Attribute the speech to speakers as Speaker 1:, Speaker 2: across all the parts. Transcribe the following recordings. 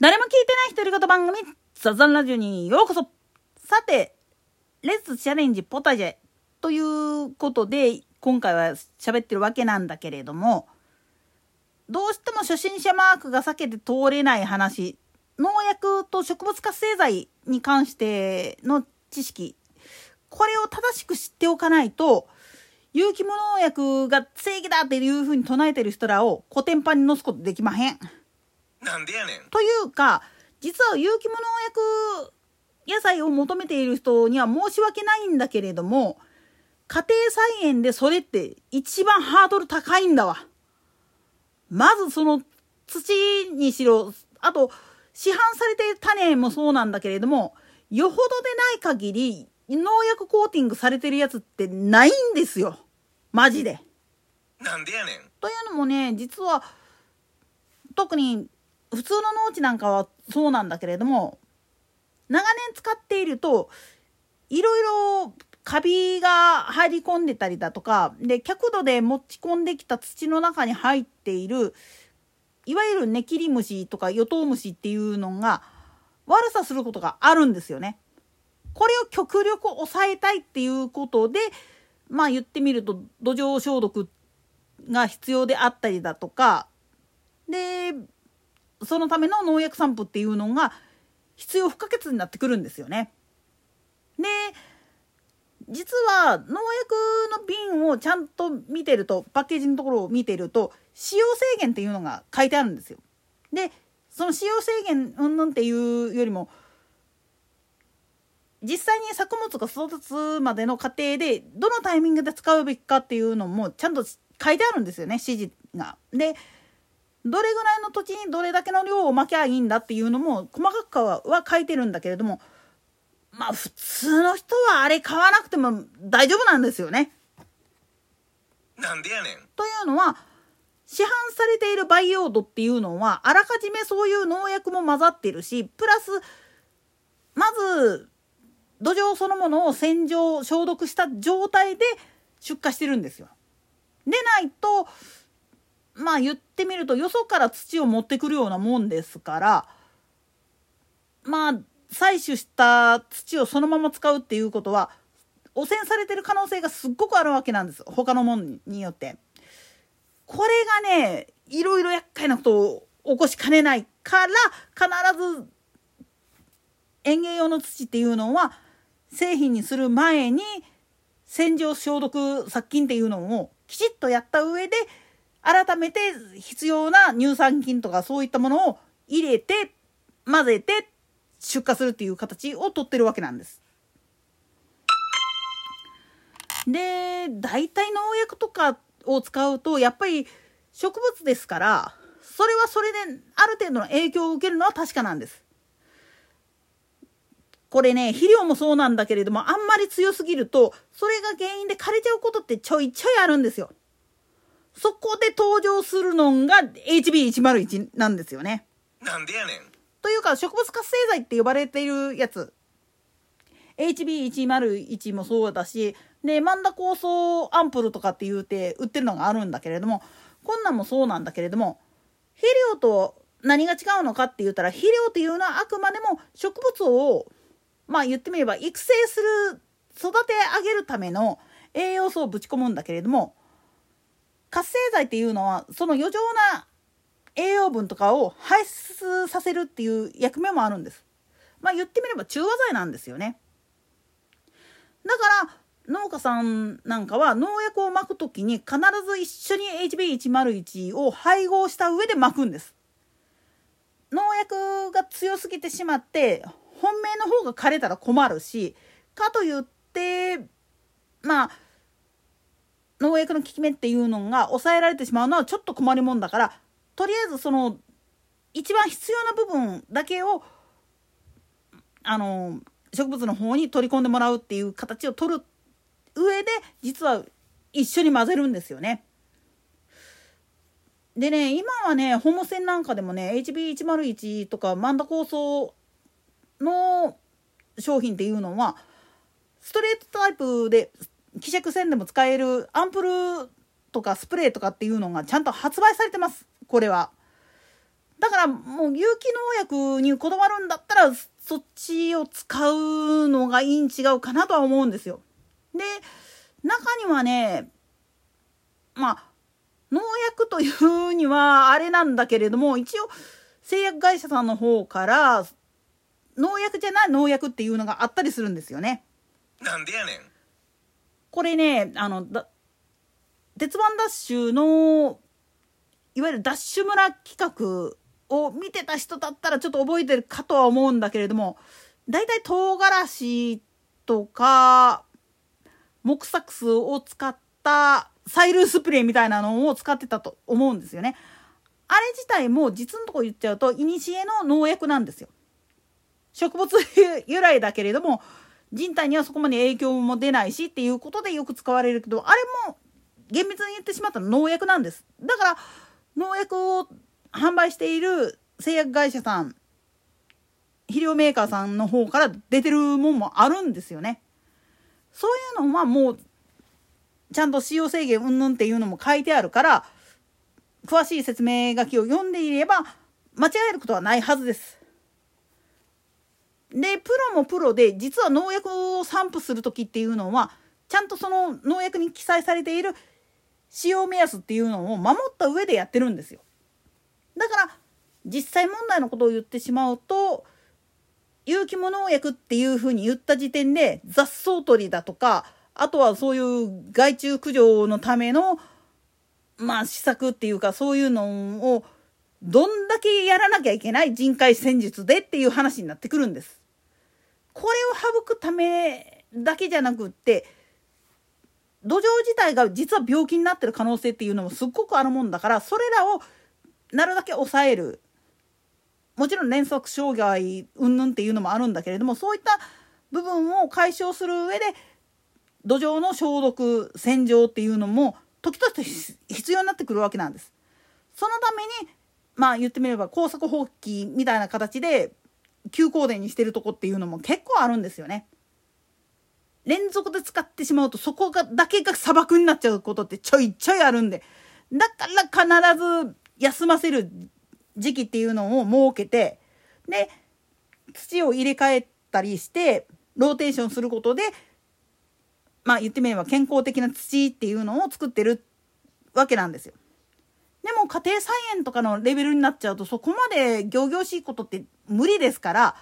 Speaker 1: 誰も聞いてない独り言番組、ザザンラジオにようこそさて、レッツチャレンジポタジェということで、今回は喋ってるわけなんだけれども、どうしても初心者マークが避けて通れない話、農薬と植物活性剤に関しての知識、これを正しく知っておかないと、有機無農薬が正義だっていうふうに唱えてる人らをコテンパンに乗すことできまへん。
Speaker 2: なんでやねん。
Speaker 1: というか、実は有機無農薬野菜を求めている人には申し訳ないんだけれども、家庭菜園でそれって一番ハードル高いんだわ。まずその土にしろ、あと市販されている種もそうなんだけれども、よほどでない限り農薬コーティングされてるやつってないんですよ。マジで。
Speaker 2: なんでやねん。
Speaker 1: というのもね、実は特に普通の農地なんかはそうなんだけれども、長年使っていると、いろいろカビが入り込んでたりだとか、で、角度で持ち込んできた土の中に入っている、いわゆるネキリムシとかヨトウムシっていうのが悪さすることがあるんですよね。これを極力抑えたいっていうことで、まあ言ってみると土壌消毒が必要であったりだとか、で、そのための農薬散布っていうのが必要不可欠になってくるんですよね。で、実は農薬の瓶をちゃんと見てると、パッケージのところを見てると、使用制限っていうのが書いてあるんですよ。で、その使用制限うんぬんっていうよりも、実際に作物が育つまでの過程でどのタイミングで使うべきかっていうのもちゃんと書いてあるんですよね指示が。でどれぐらいの土地にどれだけの量をまきゃいいんだっていうのも細かくはは書いてるんだけれどもまあ普通の人はあれ買わなくても大丈夫なんですよね。
Speaker 2: なんでやねん。
Speaker 1: というのは市販されている培養土っていうのはあらかじめそういう農薬も混ざってるしプラスまず土壌そのものを洗浄消毒した状態で出荷してるんですよ。でないとまあ言ってみるとよそから土を持ってくるようなもんですからまあ採取した土をそのまま使うっていうことは汚染されてる可能性がすっごくあるわけなんです他のもんによって。これがねいろいろ厄介なことを起こしかねないから必ず園芸用の土っていうのは製品にする前に洗浄消毒殺菌っていうのをきちっとやった上で改めて必要な乳酸菌とかそういったものを入れて混ぜて出荷するっていう形をとってるわけなんです。で大体農薬とかを使うとやっぱり植物ですからそれはそれである程度の影響を受けるのは確かなんです。これね肥料もそうなんだけれどもあんまり強すぎるとそれが原因で枯れちゃうことってちょいちょいあるんですよ。そこで登場するのが HB101 なんですよね。
Speaker 2: なんでやねん。
Speaker 1: というか植物活性剤って呼ばれているやつ HB101 もそうだしでマンダ酵素アンプルとかって言うて売ってるのがあるんだけれどもこんなんもそうなんだけれども肥料と何が違うのかって言ったら肥料っていうのはあくまでも植物をまあ言ってみれば育成する育て上げるための栄養素をぶち込むんだけれども活性剤っていうのはその余剰な栄養分とかを排出させるっていう役目もあるんです。まあ言ってみれば中和剤なんですよね。だから農家さんなんかは農薬をまく時に必ず一緒に HB101 を配合した上でまくんです。農薬が強すぎてしまって本命の方が枯れたら困るしかといってまあ農薬の効き目っていうのが抑えられてしまうのはちょっと困りもんだからとりあえずその一番必要な部分だけをあの植物の方に取り込んでもらうっていう形を取る上で実は一緒に混ぜるんですよね。でね今はねホームセンなんかでもね HB101 とかマンダ酵素の商品っていうのはストレートタイプで希釈線でも使えるアンプルとかスプレーとかっていうのがちゃんと発売されてますこれは。だからもう有機農薬にこだわるんだったらそっちを使うのがいいん違うかなとは思うんですよ。で中にはねまあ農薬というにはあれなんだけれども一応製薬会社さんの方から農薬じゃない農薬っていうのがあったりするんですよね。
Speaker 2: なんでやねん
Speaker 1: これねあの鉄腕ダッシュのいわゆるダッシュ村企画を見てた人だったらちょっと覚えてるかとは思うんだけれども大体唐辛子とか木サクスを使ったサイルスプレーみたいなのを使ってたと思うんですよね。あれ自体も実のとこ言っちゃうと古の農薬なんですよ。植物由来だけれども人体にはそこまで影響も出ないしっていうことでよく使われるけどあれも厳密に言ってしまったら農薬なんです。だから農薬を販売している製薬会社さん肥料メーカーさんの方から出てるもんもあるんですよね。そういうのはもうちゃんと使用制限うんぬんっていうのも書いてあるから詳しい説明書きを読んでいれば間違えることはないはずです。でプロもプロで実は農薬を散布する時っていうのはちゃんとその農薬に記載されている使用目安っていうのを守った上でやってるんですよ。だから実際問題のことを言ってしまうと有機無農薬っていうふうに言った時点で雑草取りだとかあとはそういう害虫駆除のためのまあ施策っていうかそういうのをどんだけやらなきゃいけない人海戦術でっていう話になってくるんです。これを省くためだけじゃなくって土壌自体が実は病気になってる可能性っていうのもすっごくあるもんだからそれらをなるだけ抑えるもちろん連続障害云々っていうのもあるんだけれどもそういった部分を解消する上で土壌の消毒洗浄っていうのも時として必要になってくるわけなんです。そのためにまあ言ってみれば高速放棄みたいな形で休耕田にしてるとこっていうのも結構あるんですよね。連続で使ってしまうとそこがだけが砂漠になっちゃうことってちょいちょいあるんでだから必ず休ませる時期っていうのを設けてで土を入れ替えたりしてローテーションすることでまあ言ってみれば健康的な土っていうのを作ってるわけなんですよ。でも家庭菜園とかのレベルになっちゃうとそこまで仰々しいことって無理ですから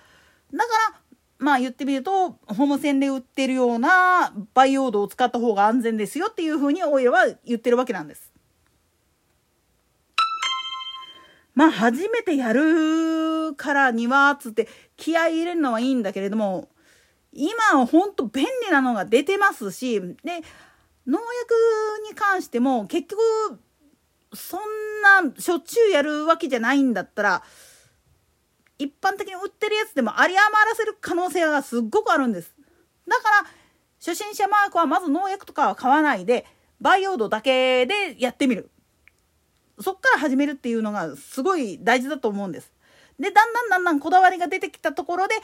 Speaker 1: だからまあ言ってみるとホームセンで売ってるような培養土を使った方が安全ですよっていうふうにオイルは言ってるわけなんです。まあ初めてやるからにはつって気合い入れるのはいいんだけれども今はほんと便利なのが出てますしで農薬に関しても結局そんなしょっちゅうやるわけじゃないんだったら一般的に売ってるやつでも有り余らせる可能性がすっごくあるんです。だから初心者マークはまず農薬とかは買わないで培養土だけでやってみる。そっから始めるっていうのがすごい大事だと思うんです。でだんだんだんだんこだわりが出てきたところで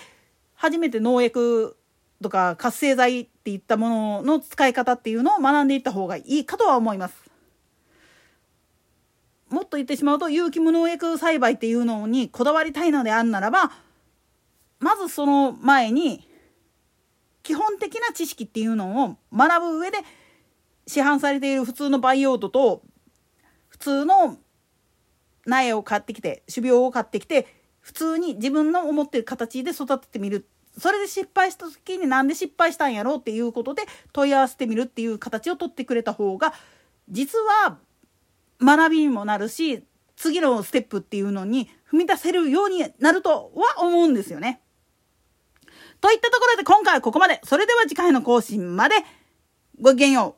Speaker 1: 初めて農薬とか活性剤っていったものの使い方っていうのを学んでいった方がいいかとは思います。もっと言ってしまうと有機無農薬栽培っていうのにこだわりたいのであるならばまずその前に基本的な知識っていうのを学ぶ上で市販されている普通の培養土と普通の苗を買ってきて種苗を買ってきて普通に自分の思ってる形で育ててみる。それで失敗した時になんで失敗したんやろうっていうことで問い合わせてみるっていう形を取ってくれた方が実は学びにもなるし次のステップっていうのに踏み出せるようになるとは思うんですよね。といったところで今回はここまで。それでは次回の更新までごきげんよう。